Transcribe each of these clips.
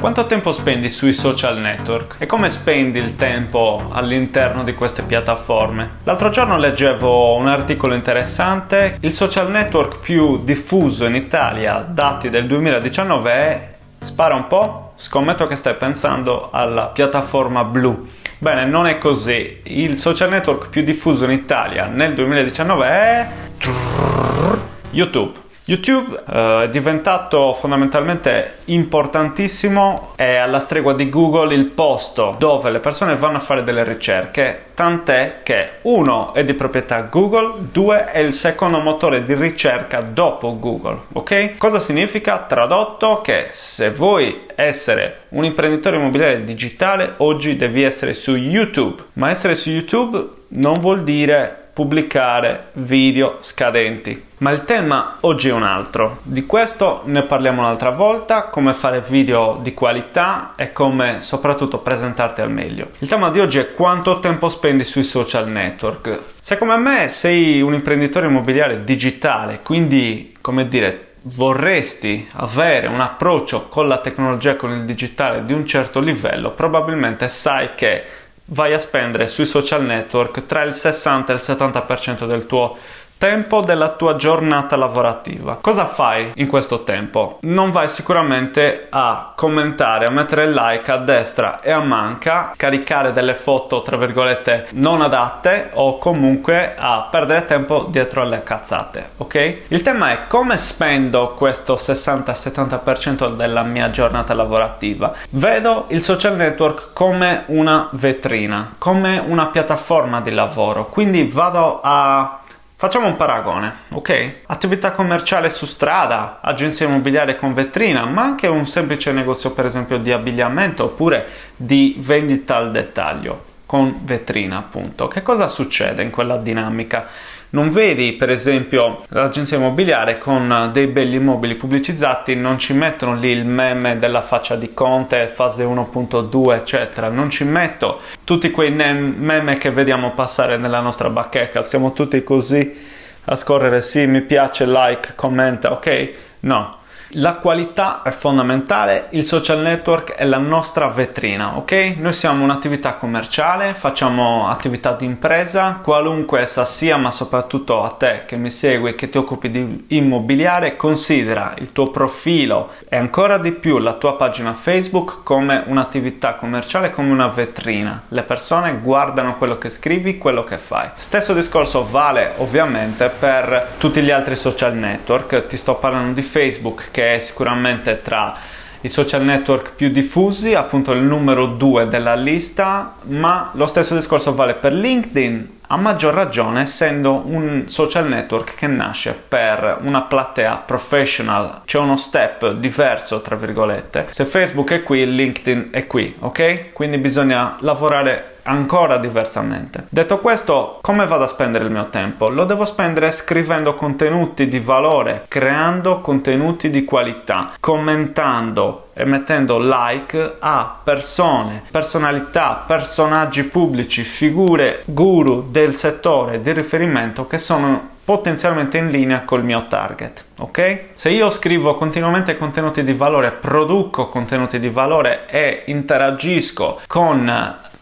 Quanto tempo spendi sui social network e come spendi il tempo all'interno di queste piattaforme? L'altro giorno leggevo un articolo interessante, il social network più diffuso in Italia, dati del 2019 è, spara un po', scommetto che stai pensando alla piattaforma blu. Bene, non è così. Il social network più diffuso in Italia nel 2019 è YouTube. YouTube uh, è diventato fondamentalmente importantissimo, è alla stregua di Google il posto dove le persone vanno a fare delle ricerche, tant'è che uno è di proprietà Google, due è il secondo motore di ricerca dopo Google, ok? Cosa significa? Tradotto che se vuoi essere un imprenditore immobiliare digitale, oggi devi essere su YouTube, ma essere su YouTube non vuol dire pubblicare video scadenti. Ma il tema oggi è un altro. Di questo ne parliamo un'altra volta, come fare video di qualità e come soprattutto presentarti al meglio. Il tema di oggi è quanto tempo spendi sui social network. Se come me sei un imprenditore immobiliare digitale, quindi come dire vorresti avere un approccio con la tecnologia, con il digitale di un certo livello, probabilmente sai che vai a spendere sui social network tra il 60 e il 70% del tuo tempo della tua giornata lavorativa. Cosa fai in questo tempo? Non vai sicuramente a commentare, a mettere like a destra e a manca, caricare delle foto tra virgolette non adatte o comunque a perdere tempo dietro alle cazzate, ok? Il tema è come spendo questo 60-70% della mia giornata lavorativa. Vedo il social network come una vetrina, come una piattaforma di lavoro, quindi vado a Facciamo un paragone, ok? Attività commerciale su strada, agenzia immobiliare con vetrina, ma anche un semplice negozio per esempio di abbigliamento oppure di vendita al dettaglio con vetrina appunto. Che cosa succede in quella dinamica? non vedi per esempio l'agenzia immobiliare con dei belli immobili pubblicizzati non ci mettono lì il meme della faccia di Conte fase 1.2 eccetera non ci metto tutti quei meme che vediamo passare nella nostra bacheca siamo tutti così a scorrere sì mi piace like commenta ok no la qualità è fondamentale, il social network è la nostra vetrina, ok? Noi siamo un'attività commerciale, facciamo attività di impresa, qualunque essa sia, ma soprattutto a te che mi segui, che ti occupi di immobiliare, considera il tuo profilo e ancora di più la tua pagina Facebook come un'attività commerciale, come una vetrina. Le persone guardano quello che scrivi, quello che fai. Stesso discorso vale ovviamente per tutti gli altri social network, ti sto parlando di Facebook che è sicuramente tra i social network più diffusi, appunto il numero 2 della lista, ma lo stesso discorso vale per LinkedIn, a maggior ragione essendo un social network che nasce per una platea professional, c'è uno step diverso tra virgolette. Se Facebook è qui, LinkedIn è qui, ok? Quindi bisogna lavorare ancora diversamente. Detto questo, come vado a spendere il mio tempo? Lo devo spendere scrivendo contenuti di valore, creando contenuti di qualità, commentando e mettendo like a persone, personalità, personaggi pubblici, figure guru del settore di riferimento che sono potenzialmente in linea col mio target, ok? Se io scrivo continuamente contenuti di valore, produco contenuti di valore e interagisco con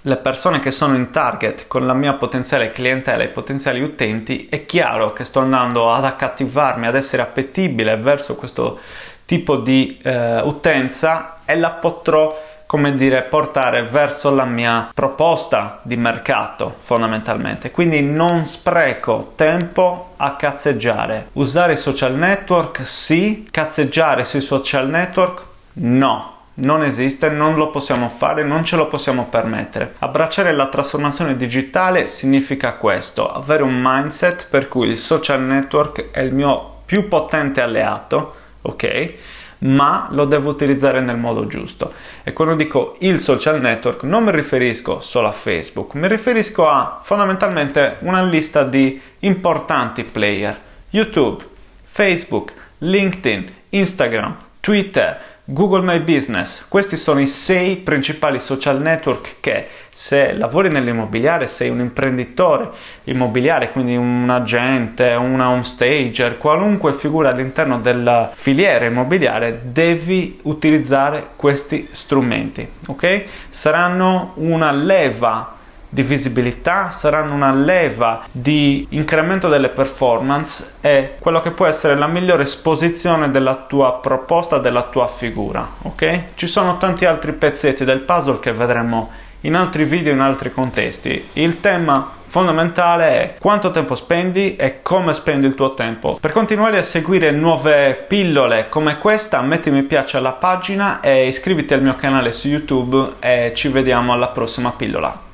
le persone che sono in target con la mia potenziale clientela e potenziali utenti, è chiaro che sto andando ad accattivarmi, ad essere appetibile verso questo tipo di eh, utenza e la potrò come dire portare verso la mia proposta di mercato fondamentalmente. Quindi non spreco tempo a cazzeggiare. Usare i social network sì. Cazzeggiare sui social network no non esiste, non lo possiamo fare, non ce lo possiamo permettere. Abbracciare la trasformazione digitale significa questo, avere un mindset per cui il social network è il mio più potente alleato, ok? Ma lo devo utilizzare nel modo giusto. E quando dico il social network non mi riferisco solo a Facebook, mi riferisco a fondamentalmente una lista di importanti player. YouTube, Facebook, LinkedIn, Instagram, Twitter, Google My Business. Questi sono i sei principali social network che se lavori nell'immobiliare, sei un imprenditore immobiliare, quindi un agente, una home stager, qualunque figura all'interno della filiera immobiliare, devi utilizzare questi strumenti, ok? Saranno una leva di visibilità, saranno una leva di incremento delle performance e quello che può essere la migliore esposizione della tua proposta, della tua figura, ok? Ci sono tanti altri pezzetti del puzzle che vedremo in altri video, in altri contesti. Il tema fondamentale è quanto tempo spendi e come spendi il tuo tempo. Per continuare a seguire nuove pillole come questa, metti mi piace alla pagina e iscriviti al mio canale su YouTube e ci vediamo alla prossima pillola.